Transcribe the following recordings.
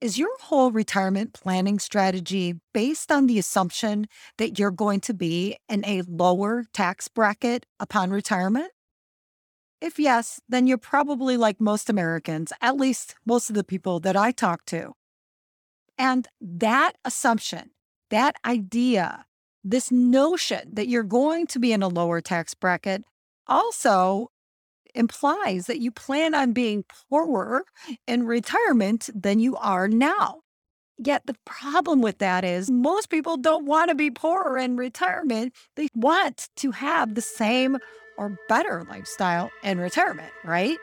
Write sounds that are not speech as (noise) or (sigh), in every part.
Is your whole retirement planning strategy based on the assumption that you're going to be in a lower tax bracket upon retirement? If yes, then you're probably like most Americans, at least most of the people that I talk to. And that assumption, that idea, this notion that you're going to be in a lower tax bracket also implies that you plan on being poorer in retirement than you are now. Yet the problem with that is most people don't want to be poorer in retirement. They want to have the same or better lifestyle in retirement, right?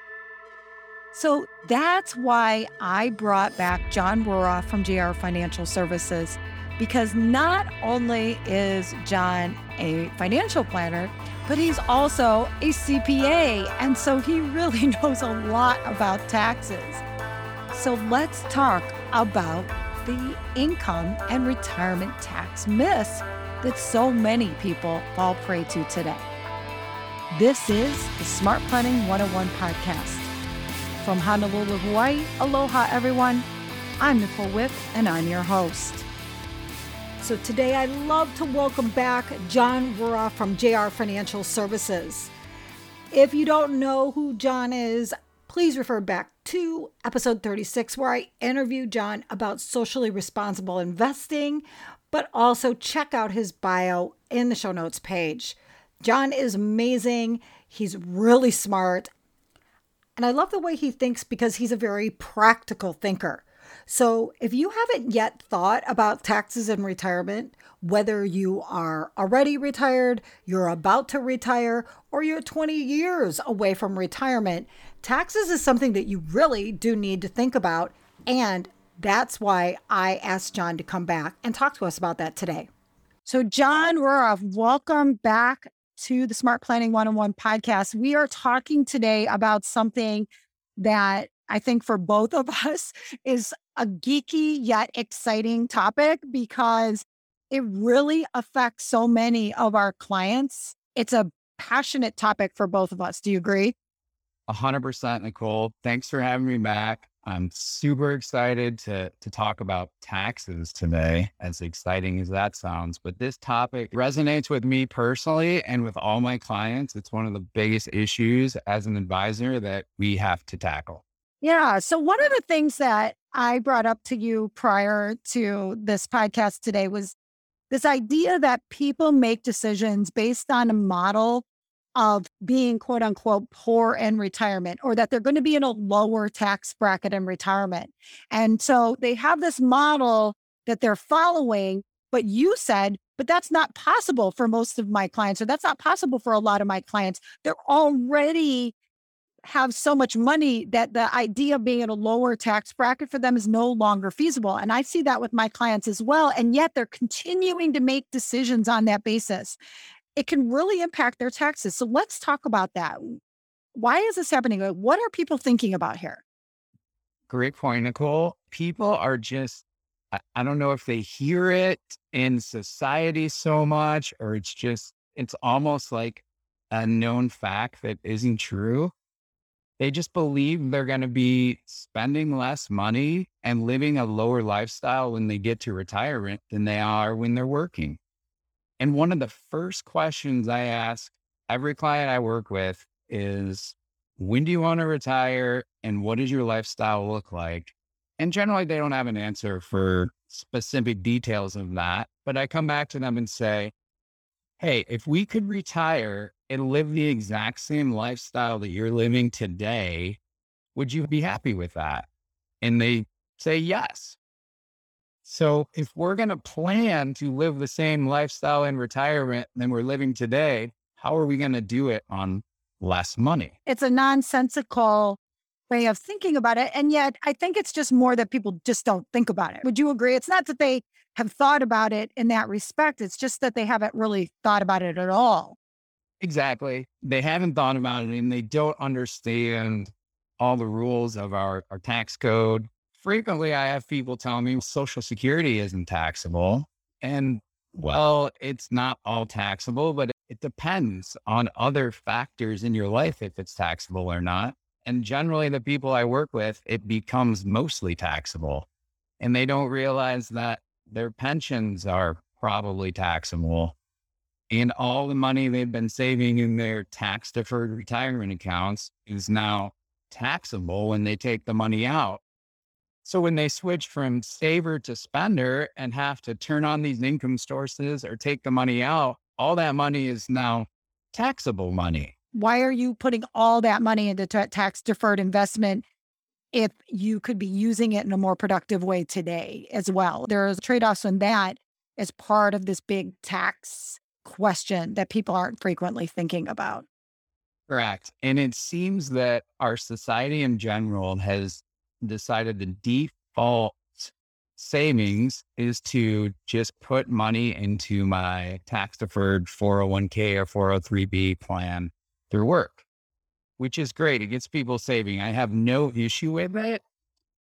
So that's why I brought back John Rohraff from JR Financial Services because not only is John a financial planner, but he's also a CPA. And so he really (laughs) knows a lot about taxes. So let's talk about the income and retirement tax myths that so many people fall prey to today. This is the Smart Planning 101 podcast. From Honolulu, Hawaii, aloha everyone. I'm Nicole Whip and I'm your host. So today I'd love to welcome back John Rohraff from JR Financial Services. If you don't know who John is, please refer back to episode 36, where I interviewed John about socially responsible investing, but also check out his bio in the show notes page. John is amazing. He's really smart. And I love the way he thinks because he's a very practical thinker. So, if you haven't yet thought about taxes in retirement, whether you are already retired, you're about to retire, or you're 20 years away from retirement, taxes is something that you really do need to think about. And that's why I asked John to come back and talk to us about that today. So, John Rohraff, welcome back to the Smart Planning 101 podcast. We are talking today about something that I think for both of (laughs) us is a geeky yet exciting topic because it really affects so many of our clients. It's a passionate topic for both of us. Do you agree? A hundred percent, Nicole. Thanks for having me back. I'm super excited to to talk about taxes today, as exciting as that sounds. But this topic resonates with me personally and with all my clients. It's one of the biggest issues as an advisor that we have to tackle. Yeah. So, one of the things that I brought up to you prior to this podcast today was this idea that people make decisions based on a model of being quote unquote poor in retirement or that they're going to be in a lower tax bracket in retirement. And so they have this model that they're following, but you said, but that's not possible for most of my clients, or that's not possible for a lot of my clients. They're already have so much money that the idea of being in a lower tax bracket for them is no longer feasible. And I see that with my clients as well. And yet they're continuing to make decisions on that basis. It can really impact their taxes. So let's talk about that. Why is this happening? What are people thinking about here? Great point, Nicole. People are just, I don't know if they hear it in society so much, or it's just, it's almost like a known fact that isn't true they just believe they're going to be spending less money and living a lower lifestyle when they get to retirement than they are when they're working. And one of the first questions I ask every client I work with is when do you want to retire and what does your lifestyle look like? And generally, they don't have an answer for specific details of that. But I come back to them and say, hey, if we could retire and live the exact same lifestyle that you're living today, would you be happy with that? And they say yes. So if we're going to plan to live the same lifestyle in retirement than we're living today, how are we going to do it on less money? It's a nonsensical way of thinking about it. And yet I think it's just more that people just don't think about it. Would you agree? It's not that they have thought about it in that respect. It's just that they haven't really thought about it at all. Exactly. They haven't thought about it and they don't understand all the rules of our, our tax code. Frequently, I have people tell me Social Security isn't taxable. And well, it's not all taxable, but it depends on other factors in your life if it's taxable or not. And generally, the people I work with, it becomes mostly taxable. and they don't realize that their pensions are probably taxable and all the money they've been saving in their tax deferred retirement accounts is now taxable when they take the money out. So when they switch from saver to spender and have to turn on these income sources or take the money out, all that money is now taxable money. Why are you putting all that money into t- tax deferred investment if you could be using it in a more productive way today as well? There's trade offs in that as part of this big tax question that people aren't frequently thinking about. Correct. And it seems that our society in general has decided the default savings is to just put money into my tax deferred 401k or 403b plan through work, which is great. It gets people saving. I have no issue with it.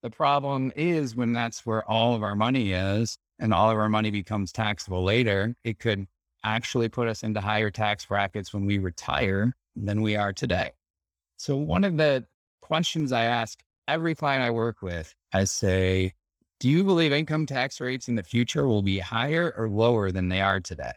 The problem is when that's where all of our money is and all of our money becomes taxable later, it could actually put us into higher tax brackets when we retire than we are today. So, one of the questions I ask every client I work with, I say, Do you believe income tax rates in the future will be higher or lower than they are today?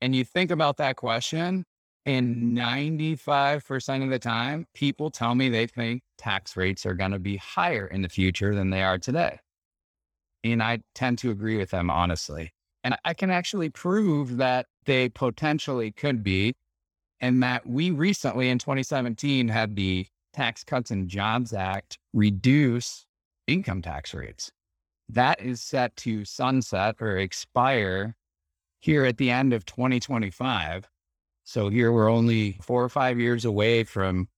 And you think about that question, and 95% of the time, people tell me they think tax rates are going to be higher in the future than they are today. And I tend to agree with them, honestly. And I can actually prove that they potentially could be and that we recently in 2017 had the Tax Cuts and Jobs Act reduce income tax rates. That is set to sunset or expire here at the end of 2025. So here we're only four or five years away from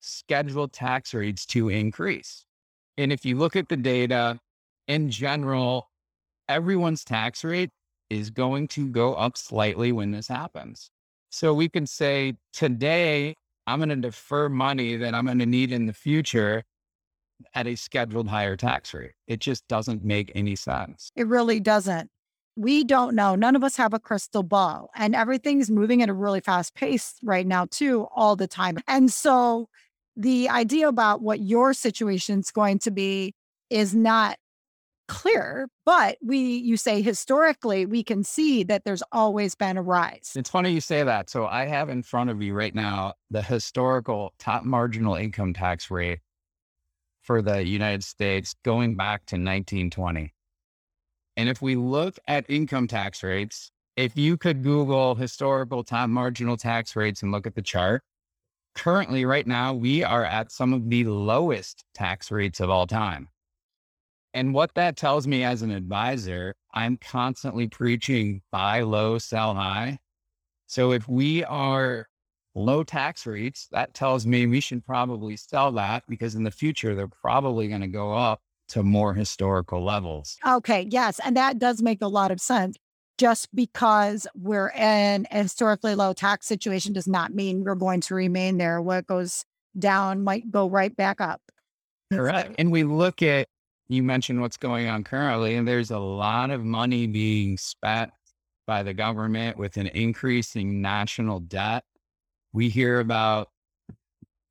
scheduled tax rates to increase. And if you look at the data in general, everyone's tax rate is going to go up slightly when this happens. So we can say today, I'm going to defer money that I'm going to need in the future at a scheduled higher tax rate. It just doesn't make any sense. It really doesn't. We don't know. None of us have a crystal ball, and everything's moving at a really fast pace right now, too, all the time. And so the idea about what your situation is going to be is not clear, but we, you say historically, we can see that there's always been a rise. It's funny you say that. So I have in front of you right now the historical top marginal income tax rate for the United States going back to 1920. And if we look at income tax rates, if you could Google historical top marginal tax rates and look at the chart, currently, right now, we are at some of the lowest tax rates of all time. And what that tells me as an advisor, I'm constantly preaching buy low, sell high. So if we are low tax rates, that tells me we should probably sell that because in the future, they're probably going to go up to more historical levels. Okay. Yes. And that does make a lot of sense. Just because we're in a historically low tax situation does not mean we're going to remain there. What goes down might go right back up. Correct. And we look at you mentioned what's going on currently, and there's a lot of money being spent by the government with an increasing national debt. We hear about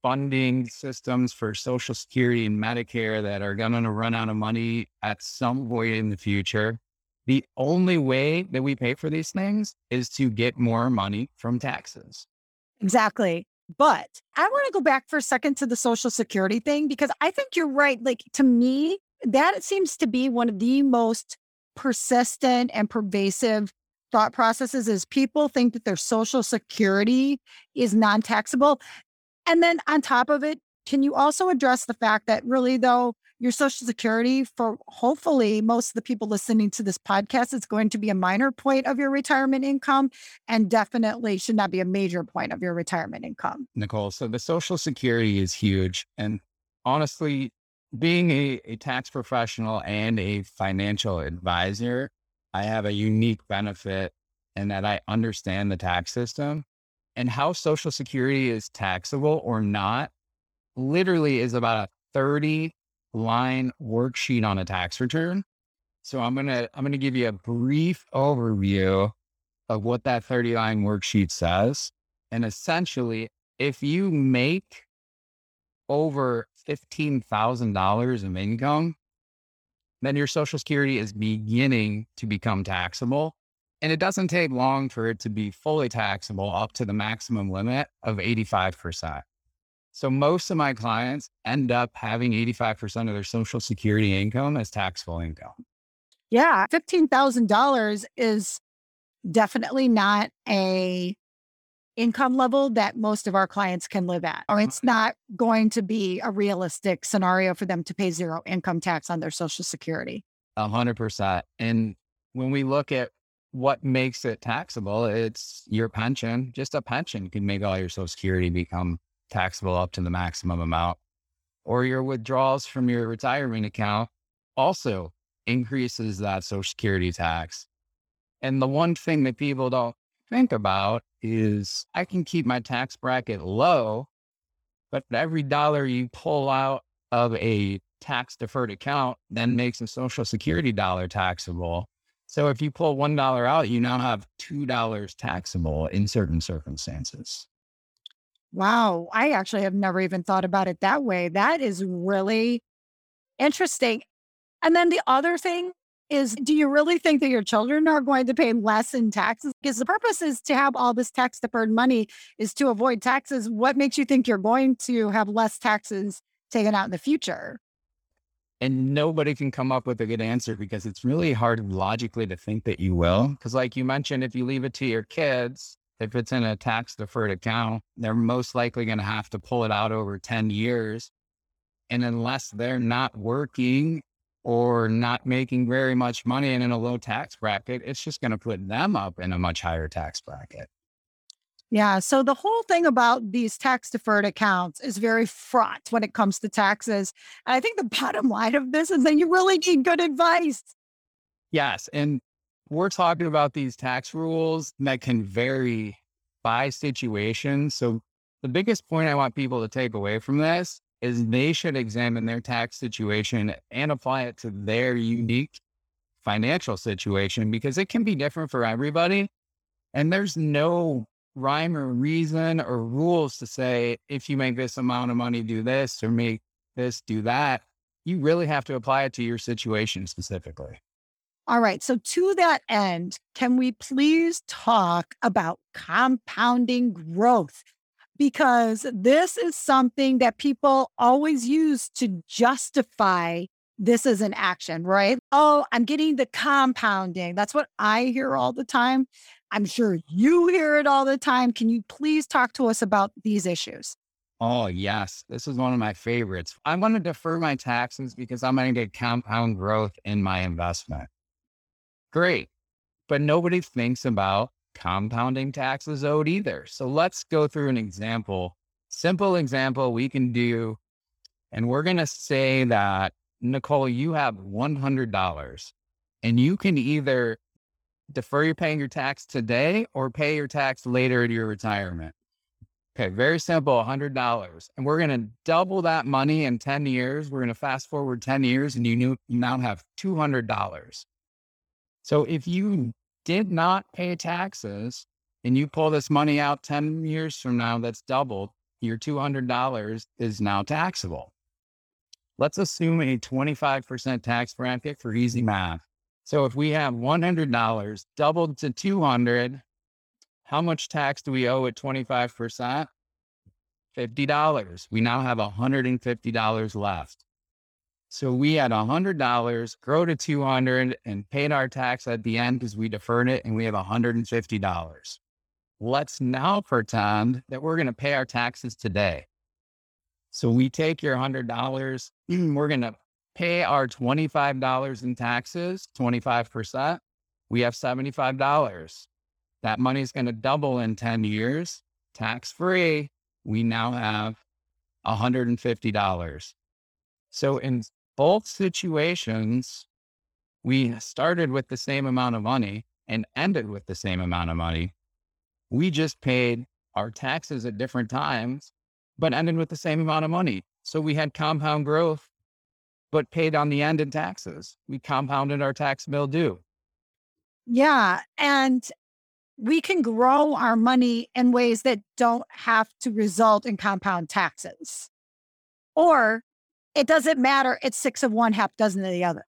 funding systems for Social Security and Medicare that are going to run out of money at some point in the future. The only way that we pay for these things is to get more money from taxes. Exactly. But I want to go back for a second to the Social Security thing because I think you're right. Like to me, that seems to be one of the most persistent and pervasive thought processes is people think that their social security is non-taxable. And then on top of it can you also address the fact that really though your social security for hopefully most of the people listening to this podcast is going to be a minor point of your retirement income and definitely should not be a major point of your retirement income? Nicole so the social security is huge. And honestly being a, a tax professional and a financial advisor, I have a unique benefit in that I understand the tax system and how Social Security is taxable or not. Literally is about a 30 line worksheet on a tax return. So I'm going to I'm going to give you a brief overview of what that 30 line worksheet says. And essentially, if you make over $15,000 of income, then your Social Security is beginning to become taxable. And it doesn't take long for it to be fully taxable up to the maximum limit of 85%. So most of my clients end up having 85% of their Social Security income as taxable income. Yeah, $15,000 is definitely not a income level that most of our clients can live at, or uh-huh. it's not going to be a realistic scenario for them to pay zero income tax on their Social Security. A hundred percent. And when we look at what makes it taxable, it's your pension. Just a pension can make all your Social Security become taxable up to the maximum amount, or your withdrawals from your retirement account also increases that Social Security tax. And the one thing that people don't think about is I can keep my tax bracket low, but every dollar you pull out of a tax deferred account then makes a social security dollar taxable. So if you pull $1 out, you now have $2 taxable in certain circumstances. Wow. I actually have never even thought about it that way. That is really interesting. And then the other thing is do you really think that your children are going to pay less in taxes? Because the purpose is to have all this tax deferred money is to avoid taxes. What makes you think you're going to have less taxes taken out in the future? And nobody can come up with a good answer because it's really hard logically to think that you will. Because, like you mentioned, if you leave it to your kids, if it's in a tax deferred account, they're most likely going to have to pull it out over 10 years. And unless they're not working or not making very much money and in a low tax bracket, it's just going to put them up in a much higher tax bracket. Yeah. So the whole thing about these tax deferred accounts is very fraught when it comes to taxes. And I think the (laughs) bottom line of this is that you really need good advice. Yes. And we're talking about these tax rules that can vary by situation. So the biggest point I want people to take away from this is they should examine their tax situation and apply it to their unique financial situation because it can be different for everybody. And there's no rhyme or reason or rules to say, if you make this amount of money, do this or make this, do that. You really have to apply it to your situation specifically. All right. So, to that end, can we please talk about compounding growth? Because this is something that people always use to justify this as an action, right? Oh, I'm getting the compounding. That's what I hear all the time. I'm sure you hear it all the time. Can you please talk to us about these issues? Oh, yes. This is one of my favorites. I want to defer my taxes because I'm going to get compound growth in my investment. Great. But nobody thinks about compounding taxes owed either. So let's go through an example. Simple example we can do. And we're going to say that, Nicole, you have $100 and you can either defer your paying your tax today or pay your tax later at your retirement. Okay, very simple, $100. And we're going to double that money in 10 years. We're going to fast forward 10 years and you now have $200. So if you did not pay taxes and you pull this money out 10 years from now, that's doubled, your $200 is now taxable. Let's assume a 25% tax bracket for easy math. So if we have $100 doubled to 200, how much tax do we owe at 25%? $50. We now have $150 left. So we had a hundred dollars, grow to 200 and paid our tax at the end because we deferred it and we have $150. Let's now pretend that we're going to pay our taxes today. So we take your hundred dollars, (clears throat) we're going to pay our $25 in taxes, 25%. We have $75. That money is going to double in 10 years, tax free. We now have $150. So in both situations, we started with the same amount of money and ended with the same amount of money. We just paid our taxes at different times, but ended with the same amount of money. So we had compound growth, but paid on the end in taxes. We compounded our tax bill due. Yeah. And we can grow our money in ways that don't have to result in compound taxes. Or it doesn't matter. It's six of one, half dozen of the other.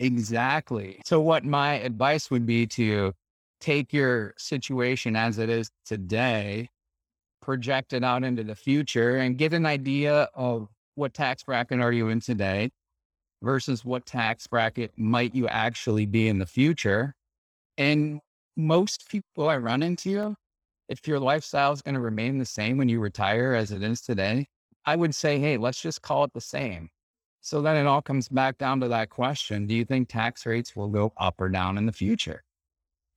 Exactly. So, what my advice would be to take your situation as it is today, project it out into the future, and get an idea of what tax bracket are you in today versus what tax bracket might you actually be in the future. And most people I run into, if your lifestyle is going to remain the same when you retire as it is today, I would say, hey, let's just call it the same. So then it all comes back down to that question Do you think tax rates will go up or down in the future?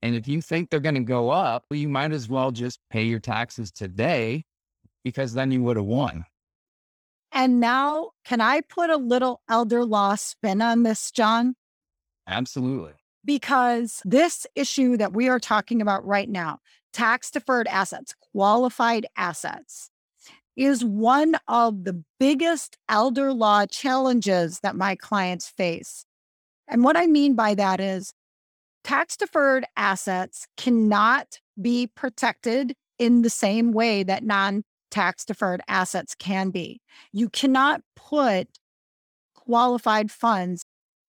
And if you think they're going to go up, well, you might as well just pay your taxes today because then you would have won. And now, can I put a little elder law spin on this, John? Absolutely. Because this issue that we are talking about right now, tax deferred assets, qualified assets, is one of the biggest elder law challenges that my clients face. And what I mean by that is tax deferred assets cannot be protected in the same way that non tax deferred assets can be. You cannot put qualified funds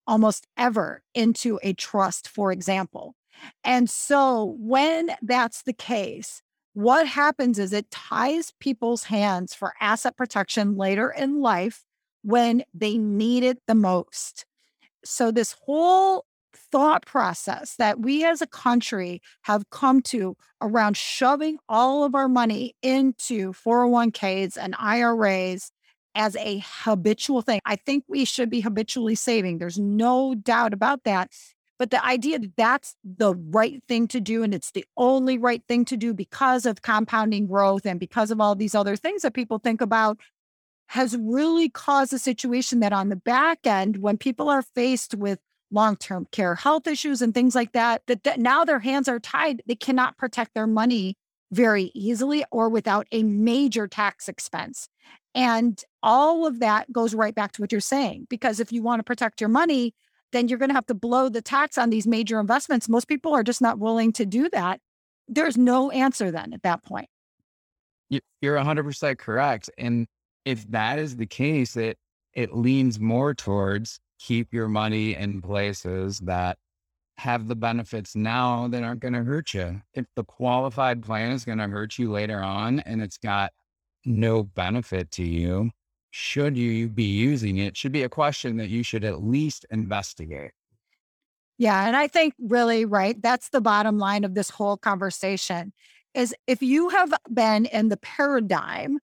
almost ever into a trust, for example. And so when that's the case, what happens is it ties people's hands for asset protection later in life when they need it the most. So, this whole thought process that we as a country have come to around shoving all of our money into 401ks and IRAs as a habitual thing. I think we should be habitually saving. There's no doubt about that. But the idea that that's the right thing to do and it's the only right thing to do because of compounding growth and because of all these other things that people think about has really caused a situation that on the back end, when people are faced with long term care health issues and things like that, that, that now their hands are tied. They cannot protect their money very easily or without a major tax expense. And all of that goes right back to what you're saying. Because if you want to protect your money, then you're going to have to blow the tax on these major investments. Most people are just not willing to do that. There's no answer then at that point. You're 100% correct. And if that is the case, it, it leans more towards keep your money in places that have the benefits now that aren't going to hurt you. If the qualified plan is going to hurt you later on and it's got no benefit to you, should you be using it should be a question that you should at least investigate. Yeah. And I think really, right, that's the bottom line of this whole conversation is if you have been in the paradigm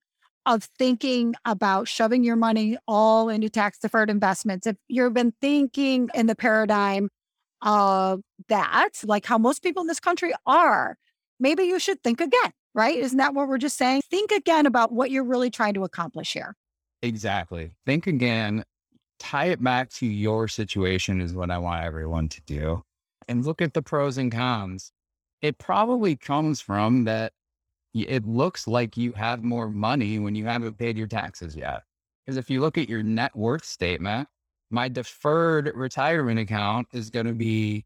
of thinking about shoving your money all into tax deferred investments, if you've been thinking in the paradigm of that, like how most people in this country are, maybe you should think again, right? Isn't that what we're just saying? Think again about what you're really trying to accomplish here. Exactly. Think again, tie it back to your situation, is what I want everyone to do. And look at the pros and cons. It probably comes from that it looks like you have more money when you haven't paid your taxes yet. Because if you look at your net worth statement, my deferred retirement account is going to be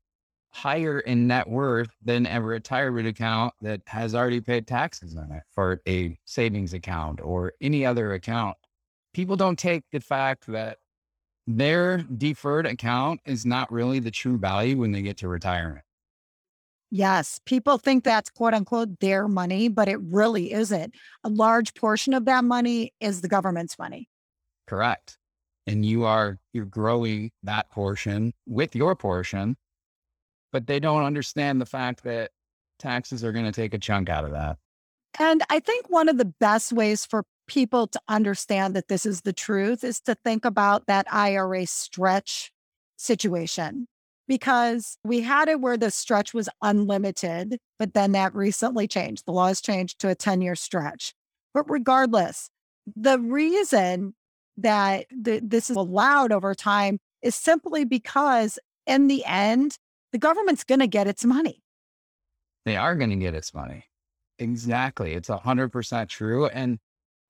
higher in net worth than a retirement account that has already paid taxes on it for a savings account or any other account people don't take the fact that their deferred account is not really the true value when they get to retirement. Yes, people think that's quote unquote their money, but it really isn't. A large portion of that money is the government's money. Correct. And you are you're growing that portion with your portion, but they don't understand the fact that taxes are going to take a chunk out of that. And I think one of the best ways for people to understand that this is the truth is to think about that IRA stretch situation because we had it where the stretch was unlimited, but then that recently changed. The laws changed to a 10 year stretch. But regardless, the reason that the, this is allowed over time is simply because in the end, the government's going to get its money. They are going to get its money. Exactly. It's 100% true. And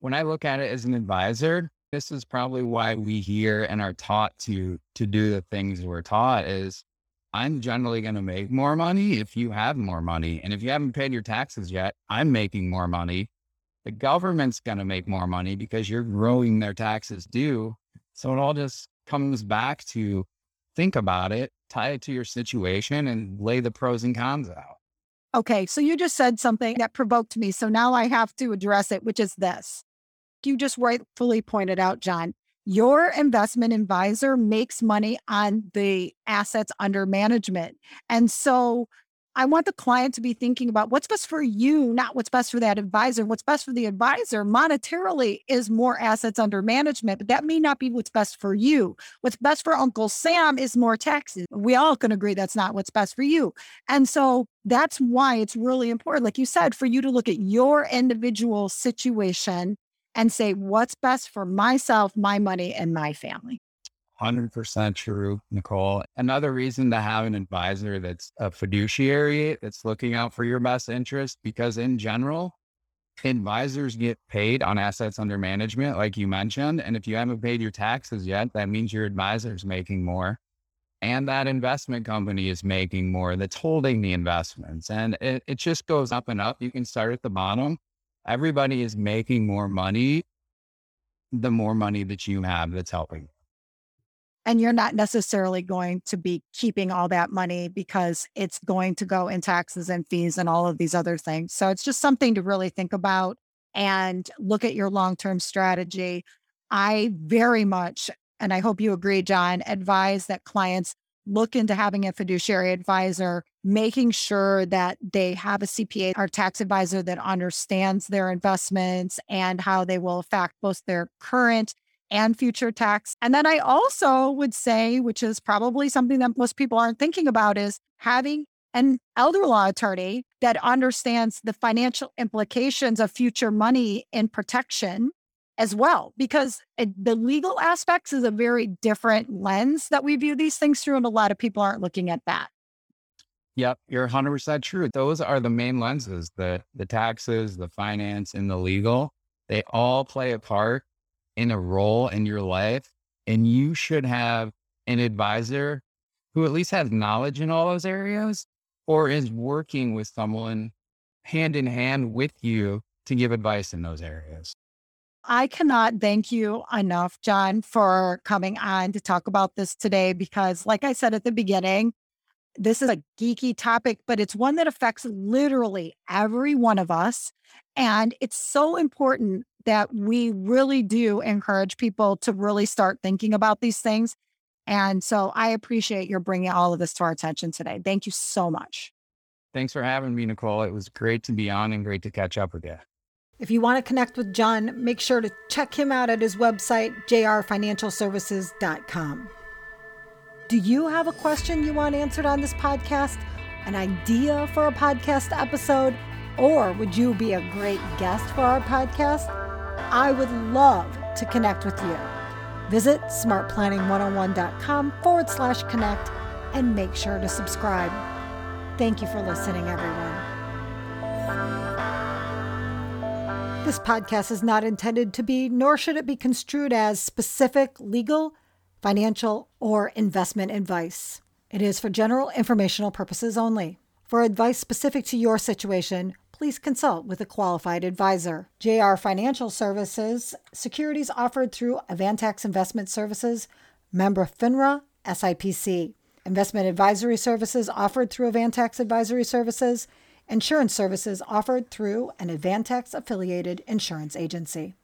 when I look at it as an advisor, this is probably why we hear and are taught to to do the things we're taught is I'm generally going to make more money if you have more money. And if you haven't paid your taxes yet, I'm making more money. The government's going to make more money because you're growing their taxes due. So it all just comes back to think about it, tie it to your situation, and lay the pros and cons out. Okay, so you just said something that provoked me. So now I have to address it, which is this. You just rightfully pointed out, John, your investment advisor makes money on the assets under management. And so I want the client to be thinking about what's best for you, not what's best for that advisor. What's best for the advisor monetarily is more assets under management, but that may not be what's best for you. What's best for Uncle Sam is more taxes. We all can agree that's not what's best for you. And so that's why it's really important, like you said, for you to look at your individual situation and say, what's best for myself, my money, and my family. 100% true, Nicole. Another reason to have an advisor that's a fiduciary that's looking out for your best interest, because in general, advisors get paid on assets under management, like you mentioned. And if you haven't paid your taxes yet, that means your advisor is making more. And that investment company is making more that's holding the investments. And it, it just goes up and up. You can start at the bottom. Everybody is making more money the more money that you have that's helping and you're not necessarily going to be keeping all that money because it's going to go in taxes and fees and all of these other things. So it's just something to really think about and look at your long term strategy. I very much, and I hope you agree, John, advise that clients look into having a fiduciary advisor, making sure that they have a CPA or tax advisor that understands their investments and how they will affect both their current and future tax. And then I also would say, which is probably something that most people aren't thinking about, is having an elder law attorney that understands the financial implications of future money in protection as well, because the legal aspects is a very different lens that we view these things through. And a lot of people aren't looking at that. Yep, you're 100% true. Those are the main lenses the, the taxes, the finance, and the legal. They all play a part in a role in your life, and you should have an advisor who at least has knowledge in all those areas or is working with someone hand in hand with you to give advice in those areas. I cannot thank you enough, John, for coming on to talk about this today because, like I said at the beginning, this is a geeky topic, but it's one that affects literally every one of us. And it's so important that we really do encourage people to really start thinking about these things. And so I appreciate your bringing all of this to our attention today. Thank you so much. Thanks for having me, Nicole. It was great to be on and great to catch up with you. If you want to connect with John, make sure to check him out at his website, jrfinancialservices.com. Do you have a question you want answered on this podcast? An idea for a podcast episode? Or would you be a great guest for our podcast? I would love to connect with you. Visit smartplanning101.com forward slash connect and make sure to subscribe. Thank you for listening, everyone. This podcast is not intended to be, nor should it be construed as specific legal, financial, or investment advice. It is for general informational purposes only. For advice specific to your situation, please consult with a qualified advisor. JR Financial Services, securities offered through Avantax Investment Services, member FINRA, SIPC. Investment advisory services offered through Avantax Advisory Services, insurance services offered through an Avantax affiliated insurance agency.